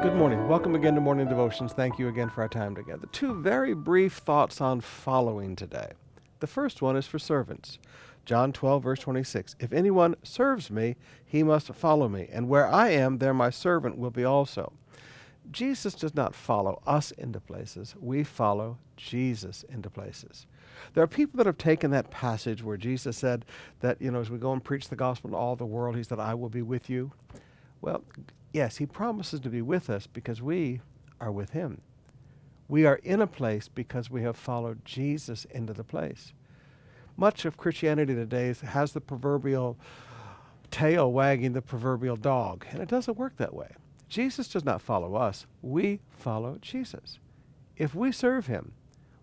Good morning. Welcome again to Morning Devotions. Thank you again for our time together. Two very brief thoughts on following today. The first one is for servants. John 12, verse 26. If anyone serves me, he must follow me, and where I am, there my servant will be also. Jesus does not follow us into places, we follow Jesus into places. There are people that have taken that passage where Jesus said that, you know, as we go and preach the gospel to all the world, he said, I will be with you. Well, yes, he promises to be with us because we are with him. We are in a place because we have followed Jesus into the place. Much of Christianity today has the proverbial tail wagging the proverbial dog, and it doesn't work that way. Jesus does not follow us, we follow Jesus. If we serve him,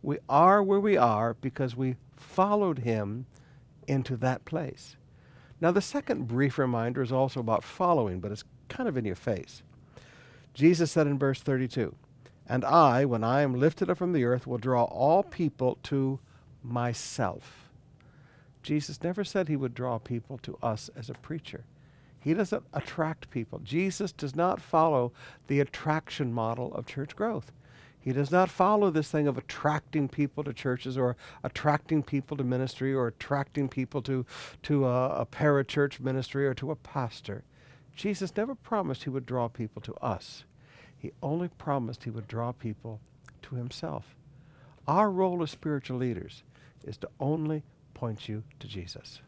we are where we are because we followed him into that place. Now, the second brief reminder is also about following, but it's kind of in your face. Jesus said in verse 32, And I, when I am lifted up from the earth, will draw all people to myself. Jesus never said he would draw people to us as a preacher. He doesn't attract people. Jesus does not follow the attraction model of church growth. He does not follow this thing of attracting people to churches or attracting people to ministry or attracting people to, to a, a parachurch ministry or to a pastor. Jesus never promised he would draw people to us. He only promised he would draw people to himself. Our role as spiritual leaders is to only point you to Jesus.